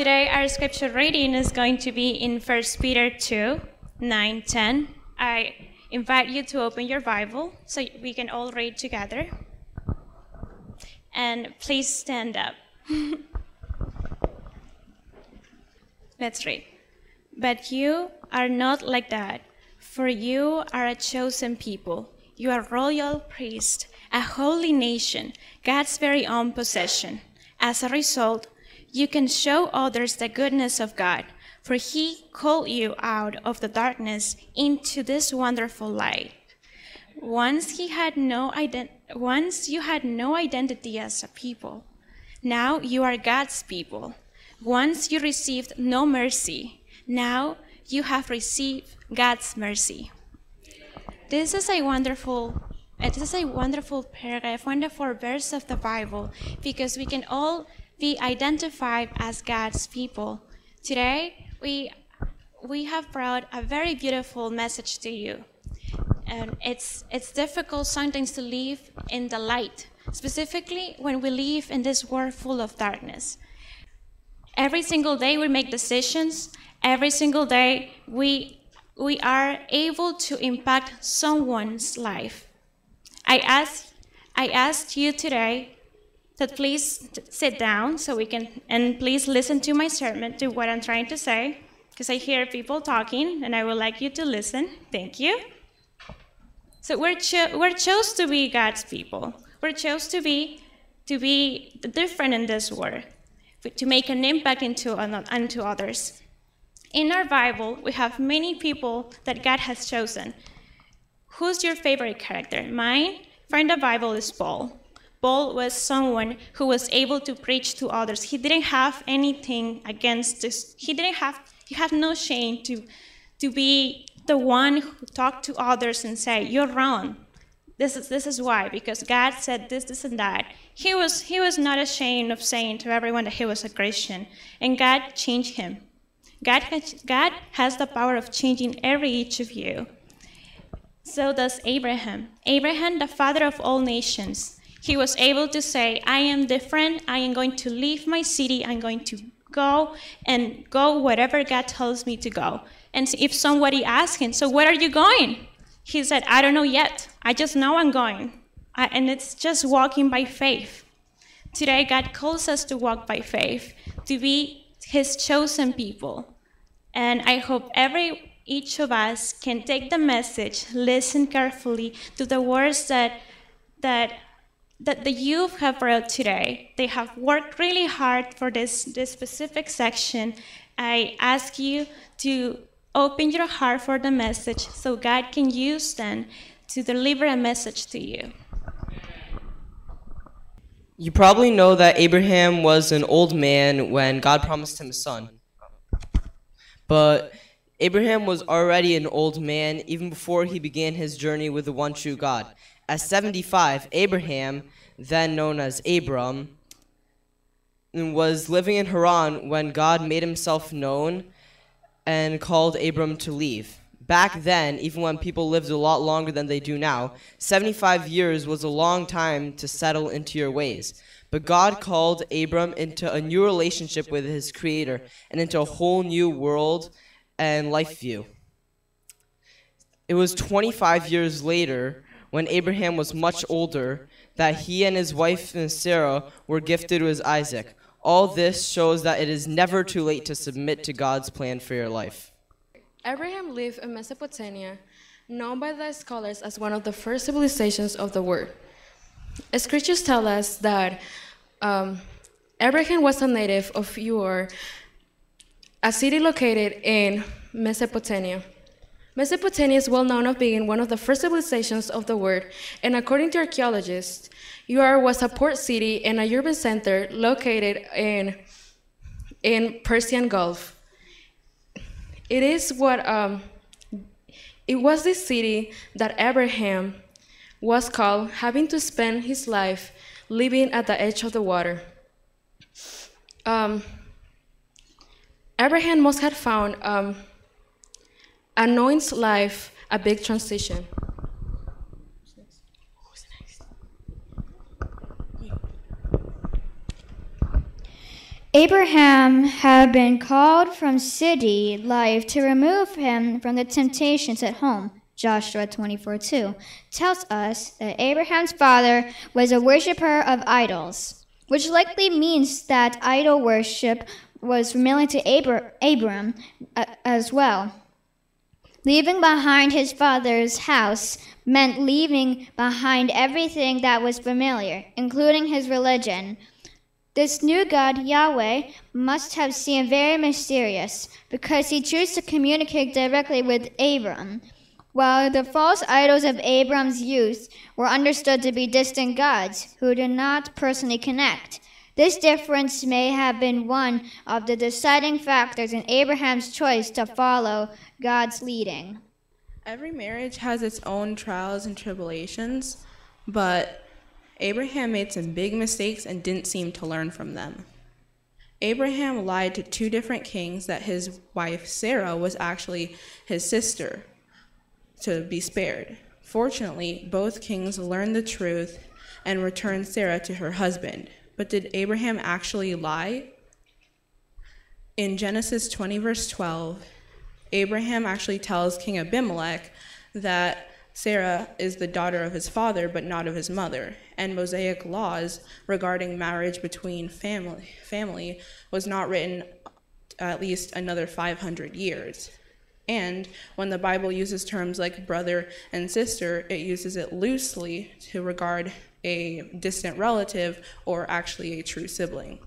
Today, our scripture reading is going to be in 1 Peter 2 9 10. I invite you to open your Bible so we can all read together. And please stand up. Let's read. But you are not like that, for you are a chosen people. You are royal priest, a holy nation, God's very own possession. As a result, you can show others the goodness of God, for he called you out of the darkness into this wonderful light. Once he had no once you had no identity as a people. Now you are God's people. Once you received no mercy. Now you have received God's mercy. This is a wonderful it is a wonderful paragraph, wonderful verse of the Bible, because we can all be identified as God's people. Today, we we have brought a very beautiful message to you. And it's it's difficult sometimes to live in the light, specifically when we live in this world full of darkness. Every single day we make decisions. Every single day we we are able to impact someone's life. I ask, I asked you today that please sit down so we can, and please listen to my sermon, to what I'm trying to say, because I hear people talking and I would like you to listen. Thank you. So we're, cho- we're chose to be God's people. We're chose to be, to be different in this world, to make an impact into, into others. In our Bible, we have many people that God has chosen. Who's your favorite character? Mine, from the Bible, is Paul. Paul was someone who was able to preach to others. He didn't have anything against this. He didn't have, he had no shame to, to be the one who talked to others and say, You're wrong. This is, this is why, because God said this, this, and that. He was, he was not ashamed of saying to everyone that he was a Christian, and God changed him. God has, God has the power of changing every each of you. So does Abraham. Abraham, the father of all nations, he was able to say, I am different. I am going to leave my city. I'm going to go and go wherever God tells me to go. And if somebody asks him, So where are you going? He said, I don't know yet. I just know I'm going. I, and it's just walking by faith. Today, God calls us to walk by faith, to be his chosen people. And I hope every each of us can take the message, listen carefully to the words that that that the youth have brought today. They have worked really hard for this, this specific section. I ask you to open your heart for the message so God can use them to deliver a message to you. You probably know that Abraham was an old man when God promised him a son. But Abraham was already an old man even before he began his journey with the one true God. At 75, Abraham, then known as Abram, was living in Haran when God made himself known and called Abram to leave. Back then, even when people lived a lot longer than they do now, 75 years was a long time to settle into your ways. But God called Abram into a new relationship with his creator and into a whole new world and life view. It was 25 years later, when Abraham was much older, that he and his wife Sarah were gifted with Isaac. All this shows that it is never too late to submit to God's plan for your life. Abraham lived in Mesopotamia, known by the scholars as one of the first civilizations of the world. Scriptures tell us that um, Abraham was a native of Ur, a city located in Mesopotamia. Mesopotamia is well known of being one of the first civilizations of the world, and according to archaeologists, Ur was a port city and a urban center located in, in Persian Gulf. It is what um, it was this city that Abraham was called, having to spend his life living at the edge of the water. Um, Abraham must have found um, a Noah's life a big transition. Abraham had been called from city life to remove him from the temptations at home. Joshua 24 2 tells us that Abraham's father was a worshiper of idols, which likely means that idol worship was familiar to Abra- Abram uh, as well. Leaving behind his father's house meant leaving behind everything that was familiar, including his religion. This new God, Yahweh, must have seemed very mysterious because he chose to communicate directly with Abram, while the false idols of Abram's youth were understood to be distant gods who did not personally connect. This difference may have been one of the deciding factors in Abraham's choice to follow God's leading. Every marriage has its own trials and tribulations, but Abraham made some big mistakes and didn't seem to learn from them. Abraham lied to two different kings that his wife Sarah was actually his sister to be spared. Fortunately, both kings learned the truth and returned Sarah to her husband. But did Abraham actually lie? In Genesis 20, verse 12, Abraham actually tells King Abimelech that Sarah is the daughter of his father, but not of his mother. And Mosaic laws regarding marriage between family, family was not written at least another 500 years. And when the Bible uses terms like brother and sister, it uses it loosely to regard a distant relative or actually a true sibling.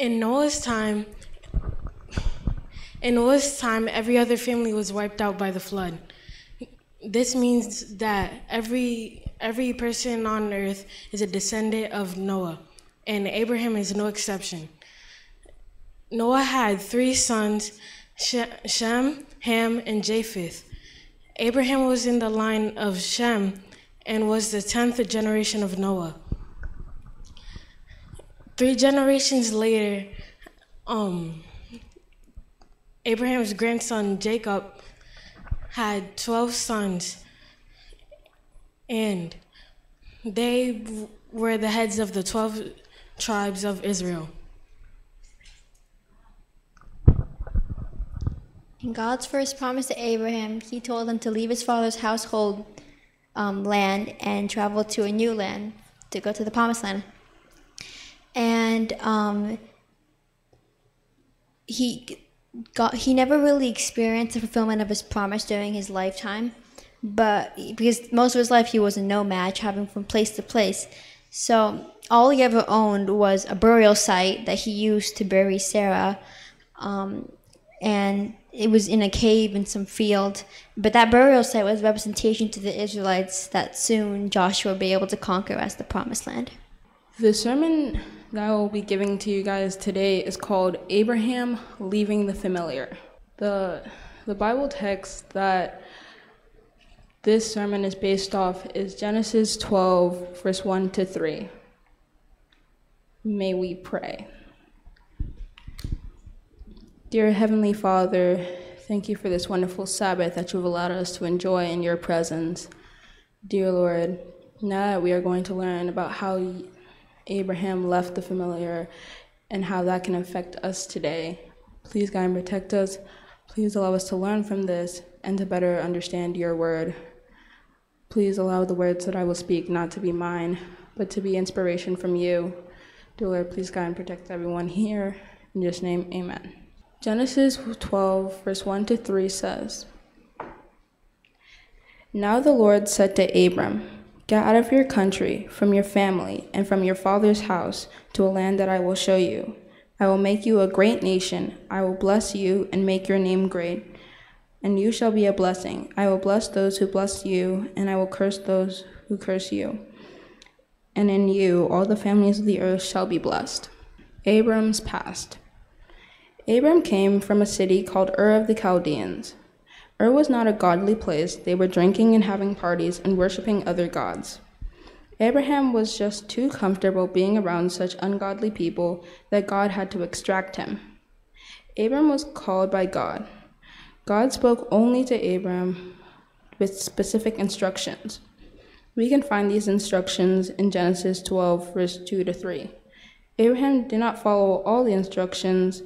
In Noah's time, in Noah's time, every other family was wiped out by the flood. This means that every every person on earth is a descendant of Noah, and Abraham is no exception. Noah had three sons, Shem, Ham, and Japheth. Abraham was in the line of Shem and was the tenth generation of Noah. Three generations later, um, Abraham's grandson Jacob had 12 sons, and they were the heads of the 12 tribes of Israel. In God's first promise to Abraham, he told him to leave his father's household um, land and travel to a new land to go to the promised land. And um, he got he never really experienced the fulfillment of his promise during his lifetime, but because most of his life he was a nomad, traveling from place to place. So all he ever owned was a burial site that he used to bury Sarah, um, and it was in a cave in some field. But that burial site was representation to the Israelites that soon Joshua would be able to conquer as the promised land. The sermon that I will be giving to you guys today is called Abraham Leaving the Familiar. The, the Bible text that this sermon is based off is Genesis 12, verse 1 to 3. May we pray. Dear Heavenly Father, thank you for this wonderful Sabbath that you've allowed us to enjoy in your presence. Dear Lord, now that we are going to learn about how Abraham left the familiar and how that can affect us today. Please guide and protect us. Please allow us to learn from this and to better understand your word. Please allow the words that I will speak not to be mine, but to be inspiration from you. Dear Lord, please guide and protect everyone here. In Jesus' name, amen. Genesis 12, verse 1 to 3 says Now the Lord said to Abram, Get out of your country, from your family, and from your father's house to a land that I will show you. I will make you a great nation. I will bless you and make your name great. And you shall be a blessing. I will bless those who bless you, and I will curse those who curse you. And in you all the families of the earth shall be blessed. Abram's past. Abram came from a city called Ur of the Chaldeans. Ur was not a godly place. They were drinking and having parties and worshiping other gods. Abraham was just too comfortable being around such ungodly people that God had to extract him. Abram was called by God. God spoke only to Abram with specific instructions. We can find these instructions in Genesis 12, verse 2 to 3. Abraham did not follow all the instructions.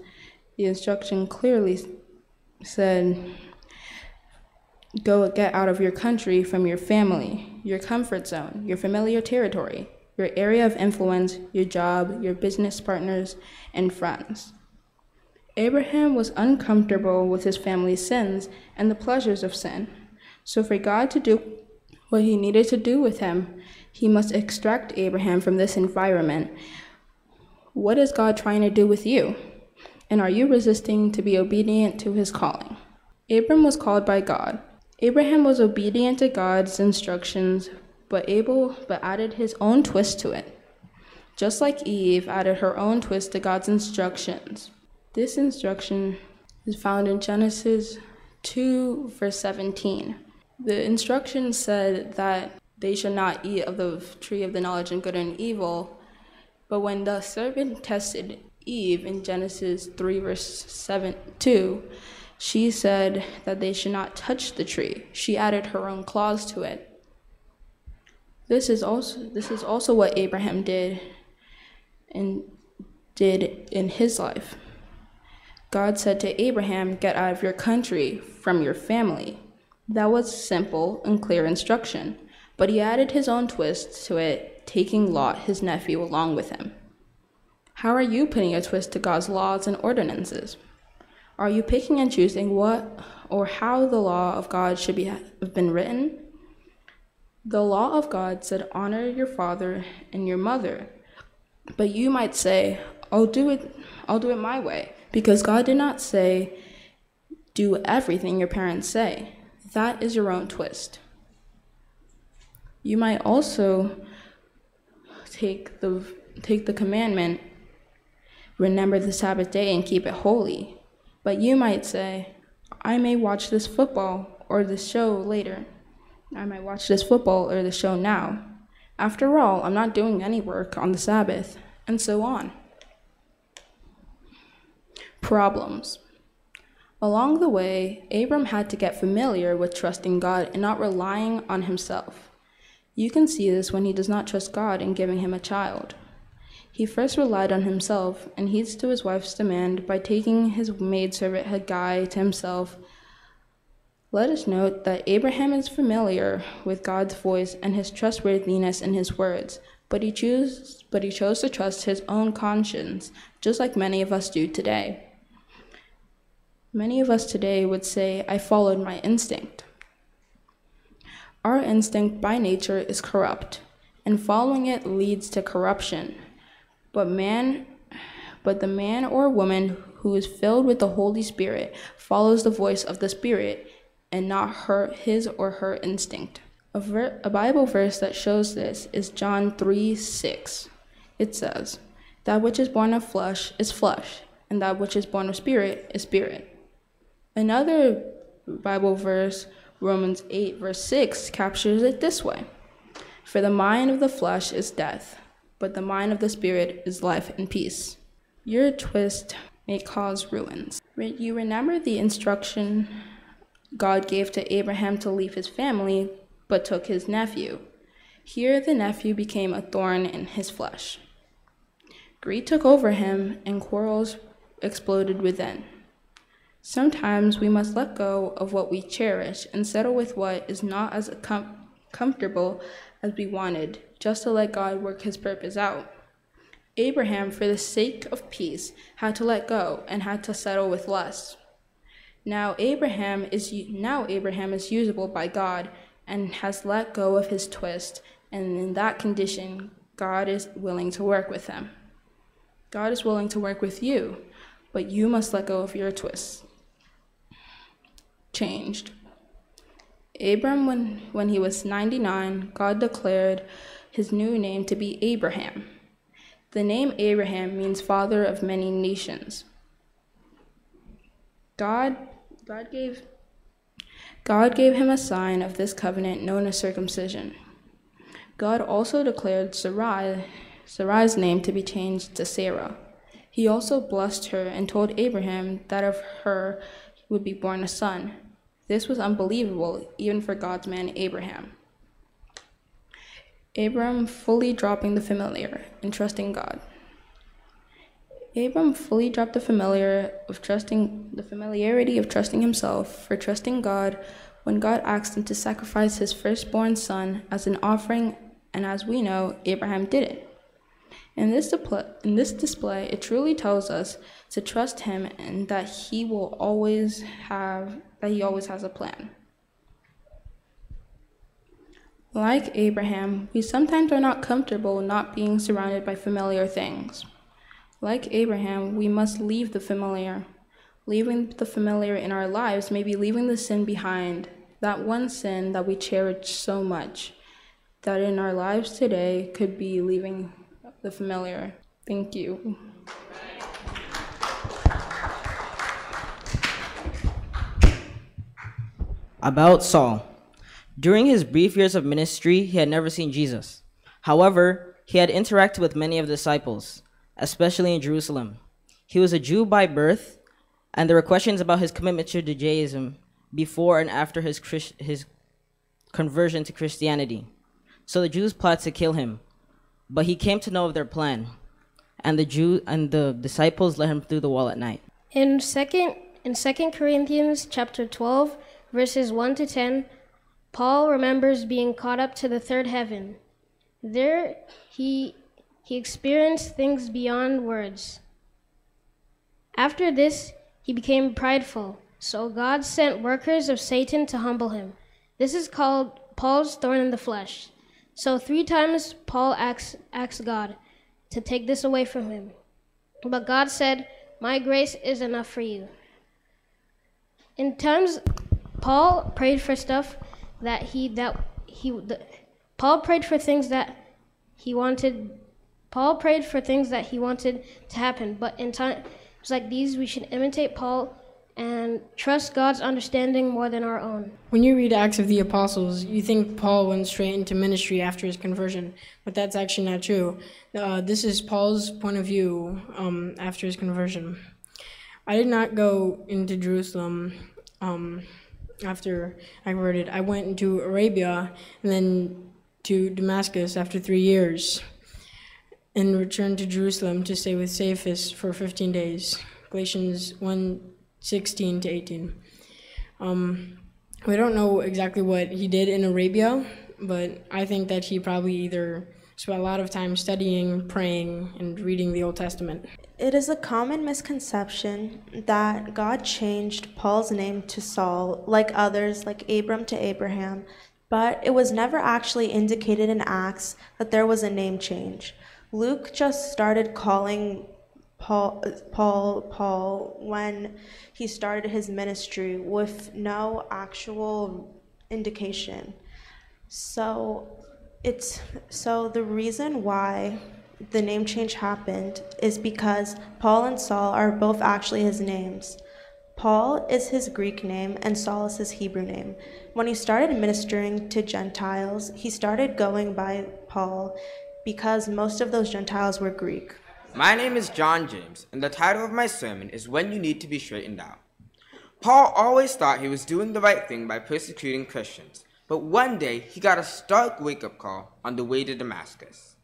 The instruction clearly said, Go get out of your country from your family, your comfort zone, your familiar territory, your area of influence, your job, your business partners, and friends. Abraham was uncomfortable with his family's sins and the pleasures of sin. So, for God to do what he needed to do with him, he must extract Abraham from this environment. What is God trying to do with you? And are you resisting to be obedient to his calling? Abram was called by God. Abraham was obedient to God's instructions, but Abel but added his own twist to it. Just like Eve added her own twist to God's instructions. This instruction is found in Genesis 2, verse 17. The instruction said that they should not eat of the tree of the knowledge of good and evil. But when the serpent tested Eve in Genesis 3, verse 7, 2, she said that they should not touch the tree. She added her own clause to it. This is also this is also what Abraham did and did in his life. God said to Abraham, "Get out of your country, from your family." That was simple and clear instruction, but he added his own twist to it, taking Lot, his nephew, along with him. How are you putting a twist to God's laws and ordinances? Are you picking and choosing what or how the law of God should be, have been written? The law of God said, Honor your father and your mother. But you might say, I'll do it, I'll do it my way. Because God did not say, Do everything your parents say. That is your own twist. You might also take the take the commandment, remember the Sabbath day and keep it holy. But you might say, I may watch this football or this show later. I might watch this football or the show now. After all, I'm not doing any work on the Sabbath, and so on. Problems. Along the way, Abram had to get familiar with trusting God and not relying on himself. You can see this when he does not trust God in giving him a child. He first relied on himself and heeds to his wife's demand by taking his maidservant Hagar to himself let us note that Abraham is familiar with God's voice and his trustworthiness in his words, but he, chose, but he chose to trust his own conscience, just like many of us do today. Many of us today would say, I followed my instinct. Our instinct by nature is corrupt, and following it leads to corruption. But man but the man or woman who is filled with the Holy Spirit follows the voice of the Spirit and not her his or her instinct. A, ver- a Bible verse that shows this is John 3 6. It says, That which is born of flesh is flesh, and that which is born of spirit is spirit. Another Bible verse, Romans 8, verse 6, captures it this way For the mind of the flesh is death, but the mind of the spirit is life and peace. Your twist may cause ruins. You remember the instruction God gave to Abraham to leave his family, but took his nephew. Here the nephew became a thorn in his flesh. Greed took over him, and quarrels exploded within. Sometimes we must let go of what we cherish and settle with what is not as com- comfortable as we wanted, just to let God work his purpose out. Abraham, for the sake of peace, had to let go and had to settle with less. Now Abraham is now Abraham is usable by God and has let go of his twist, and in that condition, God is willing to work with him. God is willing to work with you, but you must let go of your twist. Changed. Abram, when, when he was 99, God declared his new name to be Abraham. The name Abraham means father of many nations. God God gave God gave him a sign of this covenant known as circumcision. God also declared Sarai, Sarai's name to be changed to Sarah. He also blessed her and told Abraham that of her would be born a son. This was unbelievable, even for God's man Abraham. Abram fully dropping the familiar and trusting God. Abram fully dropped the familiar of trusting the familiarity of trusting himself for trusting God when God asked him to sacrifice his firstborn son as an offering, and as we know, Abraham did it. In this, display, in this display, it truly tells us to trust him and that he will always have that he always has a plan. Like Abraham, we sometimes are not comfortable not being surrounded by familiar things. Like Abraham, we must leave the familiar. Leaving the familiar in our lives may be leaving the sin behind, that one sin that we cherish so much, that in our lives today could be leaving the familiar. Thank you. About Saul. During his brief years of ministry, he had never seen Jesus. However, he had interacted with many of the disciples, especially in Jerusalem. He was a Jew by birth, and there were questions about his commitment to Judaism before and after his, Christ- his conversion to Christianity. So the Jews plotted to kill him, but he came to know of their plan, and the Jew and the disciples let him through the wall at night. In second in Second Corinthians chapter 12 verses 1 to 10, Paul remembers being caught up to the third heaven. There he he experienced things beyond words. After this, he became prideful. So God sent workers of Satan to humble him. This is called Paul's thorn in the flesh. So three times Paul asked, asked God to take this away from him. But God said, My grace is enough for you. In times, Paul prayed for stuff that he that he the, Paul prayed for things that he wanted. Paul prayed for things that he wanted to happen. But in times like these, we should imitate Paul and trust God's understanding more than our own. When you read Acts of the Apostles, you think Paul went straight into ministry after his conversion, but that's actually not true. Uh, this is Paul's point of view um, after his conversion. I did not go into Jerusalem um, after I converted. I went into Arabia and then to Damascus after three years and returned to Jerusalem to stay with Cephas for 15 days. Galatians 1 16 to 18. Um, we don't know exactly what he did in Arabia, but I think that he probably either spent a lot of time studying, praying, and reading the Old Testament. It is a common misconception that God changed Paul's name to Saul, like others, like Abram to Abraham, but it was never actually indicated in Acts that there was a name change. Luke just started calling Paul, Paul, Paul, when he started his ministry with no actual indication. So it's so the reason why the name change happened is because Paul and Saul are both actually his names. Paul is his Greek name and Saul is his Hebrew name. When he started ministering to Gentiles, he started going by Paul because most of those Gentiles were Greek. My name is John James, and the title of my sermon is When You Need to Be Straightened Out. Paul always thought he was doing the right thing by persecuting Christians, but one day he got a stark wake up call on the way to Damascus.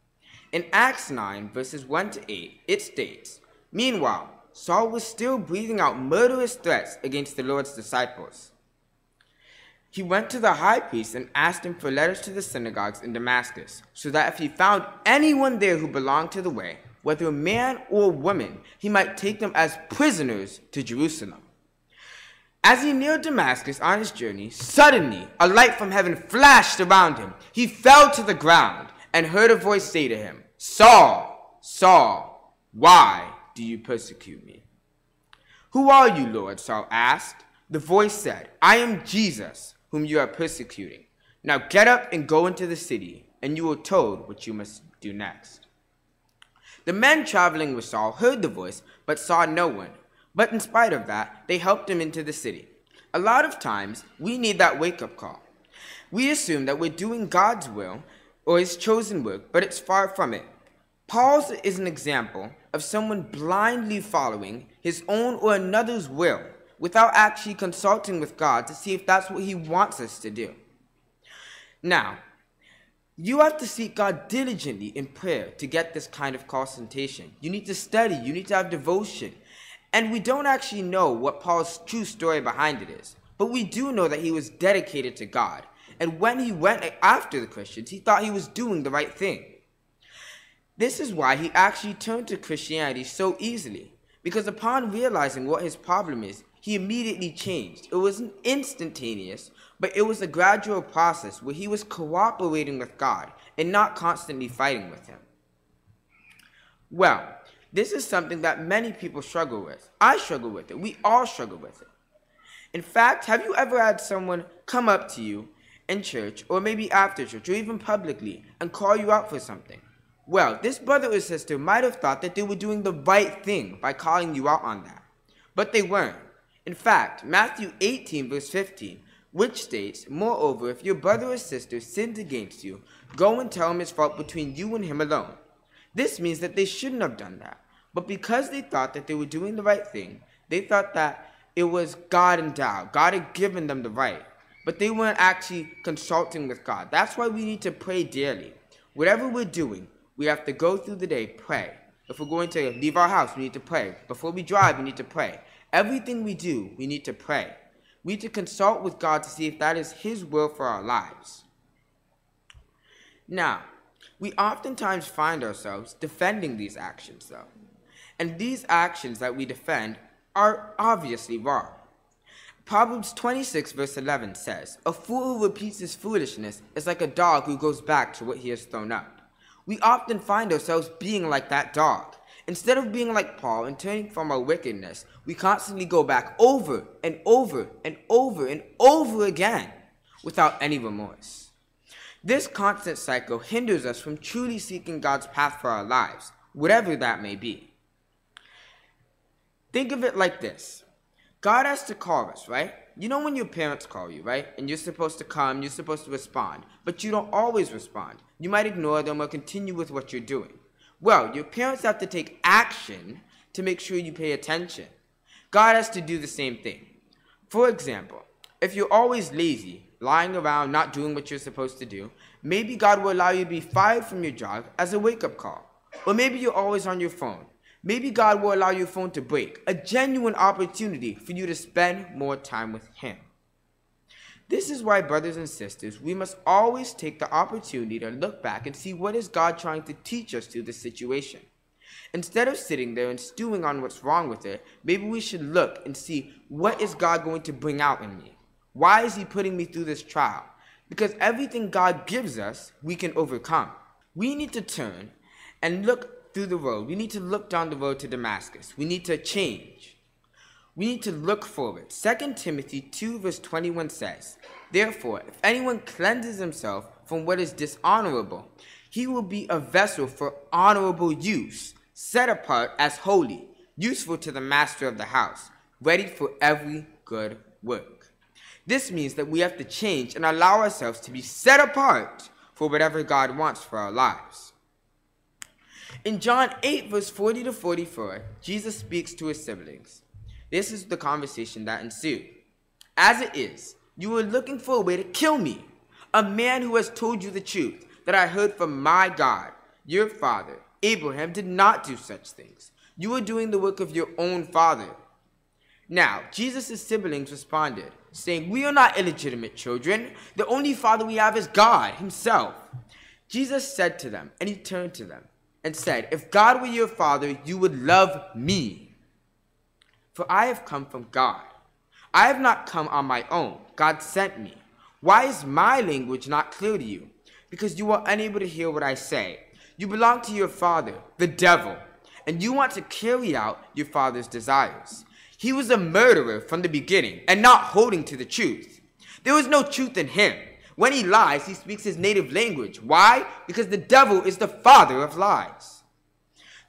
In Acts 9, verses 1 to 8, it states Meanwhile, Saul was still breathing out murderous threats against the Lord's disciples. He went to the high priest and asked him for letters to the synagogues in Damascus, so that if he found anyone there who belonged to the way, whether a man or woman, he might take them as prisoners to Jerusalem. As he neared Damascus on his journey, suddenly a light from heaven flashed around him. He fell to the ground and heard a voice say to him, Saul, Saul, why do you persecute me? Who are you, Lord? Saul asked. The voice said, I am Jesus, whom you are persecuting. Now get up and go into the city, and you will told what you must do next. The men traveling with Saul heard the voice, but saw no one. But in spite of that, they helped him into the city. A lot of times, we need that wake up call. We assume that we're doing God's will or his chosen work, but it's far from it. Paul is an example of someone blindly following his own or another's will without actually consulting with God to see if that's what he wants us to do. Now, You have to seek God diligently in prayer to get this kind of concentration. You need to study, you need to have devotion. And we don't actually know what Paul's true story behind it is, but we do know that he was dedicated to God. And when he went after the Christians, he thought he was doing the right thing. This is why he actually turned to Christianity so easily, because upon realizing what his problem is, he immediately changed. It wasn't instantaneous, but it was a gradual process where he was cooperating with God and not constantly fighting with him. Well, this is something that many people struggle with. I struggle with it. We all struggle with it. In fact, have you ever had someone come up to you in church, or maybe after church, or even publicly, and call you out for something? Well, this brother or sister might have thought that they were doing the right thing by calling you out on that, but they weren't. In fact, Matthew 18, verse 15, which states, Moreover, if your brother or sister sins against you, go and tell him his fault between you and him alone. This means that they shouldn't have done that. But because they thought that they were doing the right thing, they thought that it was God endowed. God had given them the right. But they weren't actually consulting with God. That's why we need to pray daily. Whatever we're doing, we have to go through the day, pray. If we're going to leave our house, we need to pray. Before we drive, we need to pray. Everything we do, we need to pray. We need to consult with God to see if that is His will for our lives. Now, we oftentimes find ourselves defending these actions, though. And these actions that we defend are obviously wrong. Proverbs 26, verse 11 says, A fool who repeats his foolishness is like a dog who goes back to what he has thrown out. We often find ourselves being like that dog. Instead of being like Paul and turning from our wickedness, we constantly go back over and over and over and over again without any remorse. This constant cycle hinders us from truly seeking God's path for our lives, whatever that may be. Think of it like this God has to call us, right? You know when your parents call you, right? And you're supposed to come, you're supposed to respond, but you don't always respond. You might ignore them or continue with what you're doing. Well, your parents have to take action to make sure you pay attention. God has to do the same thing. For example, if you're always lazy, lying around, not doing what you're supposed to do, maybe God will allow you to be fired from your job as a wake up call. Or maybe you're always on your phone. Maybe God will allow your phone to break, a genuine opportunity for you to spend more time with Him. This is why, brothers and sisters, we must always take the opportunity to look back and see what is God trying to teach us through this situation. Instead of sitting there and stewing on what's wrong with it, maybe we should look and see what is God going to bring out in me? Why is He putting me through this trial? Because everything God gives us, we can overcome. We need to turn and look through the road. We need to look down the road to Damascus. We need to change. We need to look forward. 2 Timothy 2, verse 21 says, Therefore, if anyone cleanses himself from what is dishonorable, he will be a vessel for honorable use, set apart as holy, useful to the master of the house, ready for every good work. This means that we have to change and allow ourselves to be set apart for whatever God wants for our lives. In John 8, verse 40 to 44, Jesus speaks to his siblings. This is the conversation that ensued. As it is, you are looking for a way to kill me, a man who has told you the truth that I heard from my God. Your father, Abraham, did not do such things. You are doing the work of your own father. Now, Jesus' siblings responded, saying, We are not illegitimate children. The only father we have is God Himself. Jesus said to them, and He turned to them and said, If God were your father, you would love me. For I have come from God. I have not come on my own. God sent me. Why is my language not clear to you? Because you are unable to hear what I say. You belong to your father, the devil, and you want to carry out your father's desires. He was a murderer from the beginning and not holding to the truth. There was no truth in him. When he lies, he speaks his native language. Why? Because the devil is the father of lies.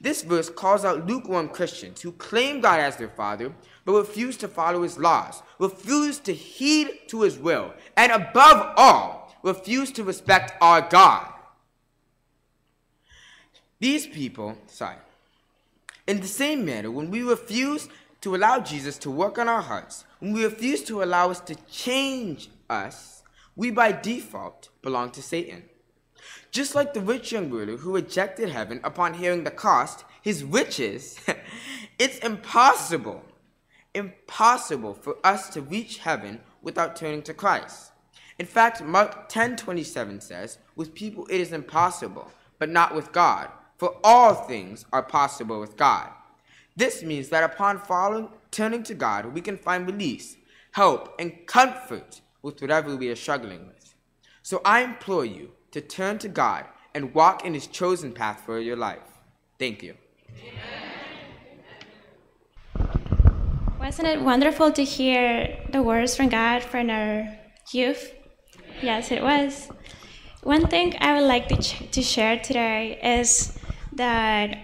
This verse calls out lukewarm Christians who claim God as their father, but refuse to follow his laws, refuse to heed to his will, and above all, refuse to respect our God. These people, sorry, in the same manner, when we refuse to allow Jesus to work on our hearts, when we refuse to allow us to change us, we by default belong to Satan. Just like the rich young ruler who rejected heaven upon hearing the cost, his riches, it's impossible, impossible for us to reach heaven without turning to Christ. In fact, Mark 10:27 says, "With people it is impossible, but not with God, for all things are possible with God." This means that upon following, turning to God, we can find release, help, and comfort with whatever we are struggling with. So I implore you to turn to God and walk in His chosen path for your life. Thank you. Wasn't it wonderful to hear the words from God from our youth? Yes, it was. One thing I would like to, ch- to share today is that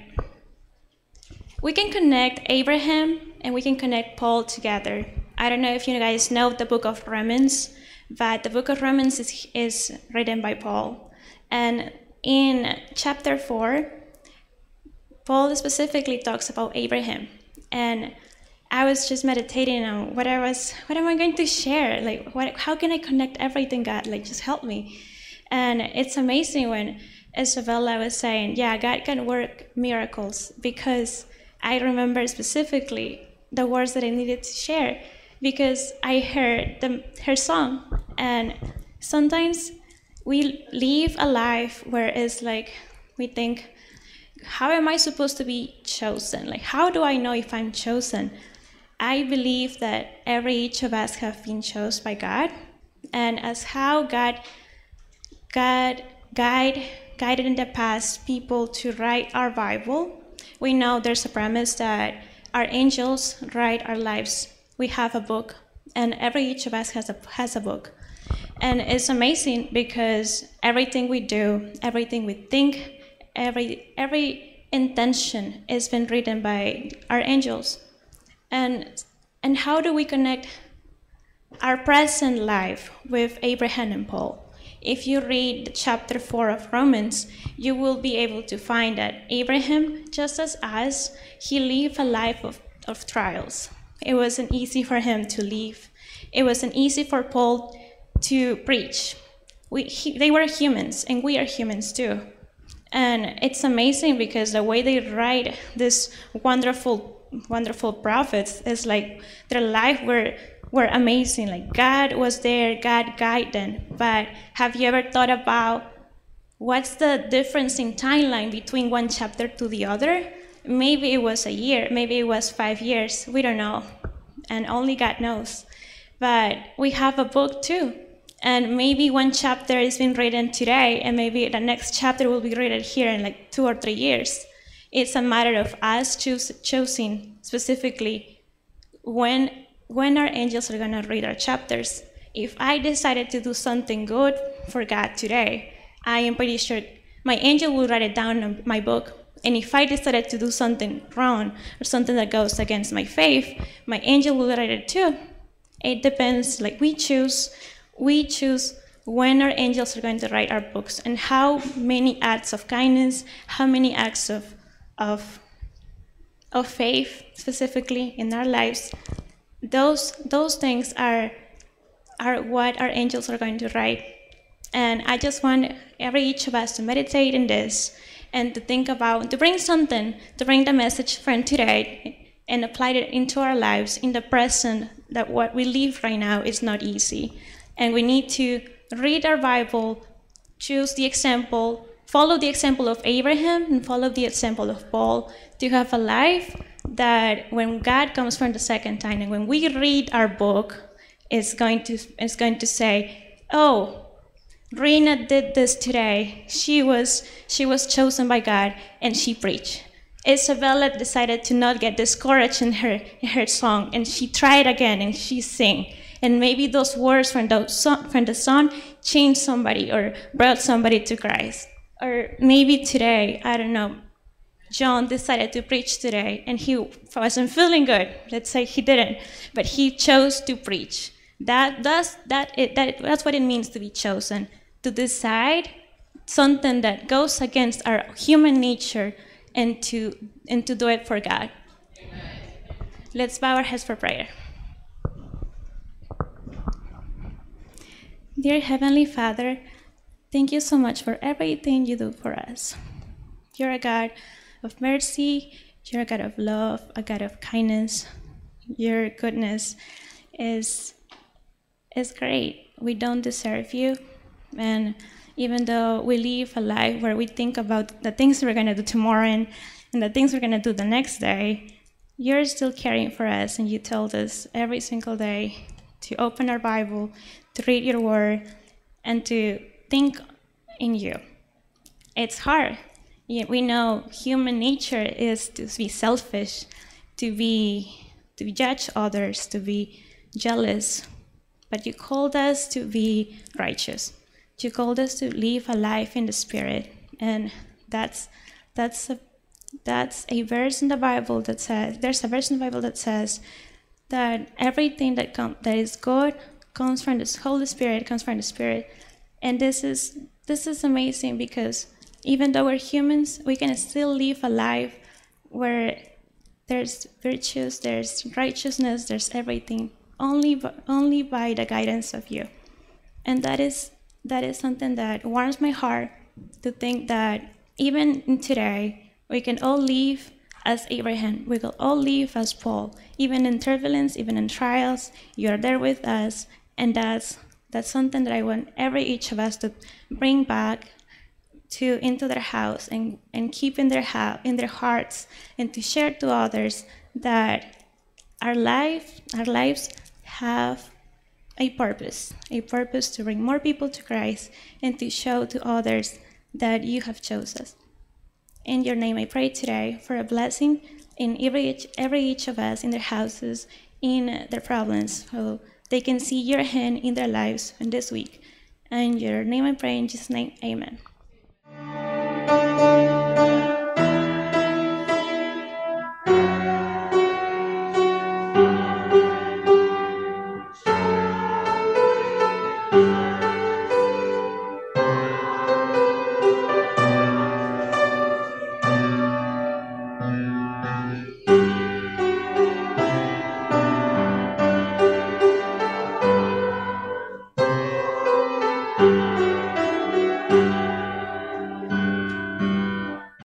we can connect Abraham and we can connect Paul together. I don't know if you guys know the book of Romans, but the book of Romans is, is written by Paul. And in chapter 4, Paul specifically talks about Abraham. And I was just meditating on what I was, what am I going to share? Like, what, how can I connect everything, God? Like, just help me. And it's amazing when Isabella was saying, yeah, God can work miracles because I remember specifically the words that I needed to share because I heard the, her song. And sometimes we live a life where it's like we think, how am I supposed to be chosen? Like, how do I know if I'm chosen? I believe that every each of us have been chosen by God, and as how God, God guide, guided in the past people to write our Bible, we know there's a promise that our angels write our lives. We have a book, and every each of us has a has a book, and it's amazing because everything we do, everything we think, every every intention has been written by our angels and and how do we connect our present life with Abraham and Paul? If you read chapter 4 of Romans, you will be able to find that Abraham, just as us, he lived a life of, of trials. It wasn't easy for him to live. It wasn't easy for Paul to preach. We, he, they were humans, and we are humans too. And it's amazing because the way they write this wonderful wonderful prophets is like their life were were amazing. Like God was there, God guided them. But have you ever thought about what's the difference in timeline between one chapter to the other? Maybe it was a year, maybe it was five years. We don't know, and only God knows. But we have a book too. And maybe one chapter is being written today, and maybe the next chapter will be written here in like two or three years. It's a matter of us choose, choosing specifically when, when our angels are going to read our chapters. If I decided to do something good for God today, I am pretty sure my angel will write it down in my book. And if I decided to do something wrong or something that goes against my faith, my angel will write it too. It depends, like we choose, we choose when our angels are going to write our books and how many acts of kindness, how many acts of of, of faith specifically in our lives, those, those things are, are what our angels are going to write. And I just want every each of us to meditate in this and to think about, to bring something, to bring the message from today and apply it into our lives in the present that what we live right now is not easy. And we need to read our Bible, choose the example, follow the example of Abraham and follow the example of Paul to have a life that when God comes for the second time and when we read our book, it's going to, it's going to say, oh, Rena did this today. She was, she was chosen by God and she preached. Isabella decided to not get discouraged in her, in her song and she tried again and she sang. And maybe those words from the, song, from the song changed somebody or brought somebody to Christ. Or maybe today, I don't know, John decided to preach today and he wasn't feeling good. Let's say he didn't, but he chose to preach. That, that's, that, it, that, that's what it means to be chosen to decide something that goes against our human nature and to, and to do it for God. Amen. Let's bow our heads for prayer. Dear Heavenly Father, Thank you so much for everything you do for us. You're a God of mercy, you're a God of love, a God of kindness. Your goodness is is great. We don't deserve you. And even though we live a life where we think about the things we're gonna do tomorrow and, and the things we're gonna do the next day, you're still caring for us and you told us every single day to open our Bible, to read your word, and to think in you. It's hard. We know human nature is to be selfish, to be to judge others, to be jealous. But you called us to be righteous. You called us to live a life in the spirit. And that's that's a that's a verse in the Bible that says there's a verse in the Bible that says that everything that com- that is good comes from the Holy Spirit, comes from the Spirit. And this is this is amazing because even though we're humans, we can still live a life where there's virtues, there's righteousness, there's everything only by, only by the guidance of you. And that is that is something that warms my heart to think that even today we can all live as Abraham. We will all live as Paul. Even in turbulence, even in trials, you are there with us, and that's that's something that I want every each of us to bring back to into their house and, and keep in their house in their hearts and to share to others that our life our lives have a purpose a purpose to bring more people to christ and to show to others that you have chosen. Us in your name i pray today for a blessing in every each, every each of us in their houses in their problems so they can see your hand in their lives in this week. In your name i pray in jesus name amen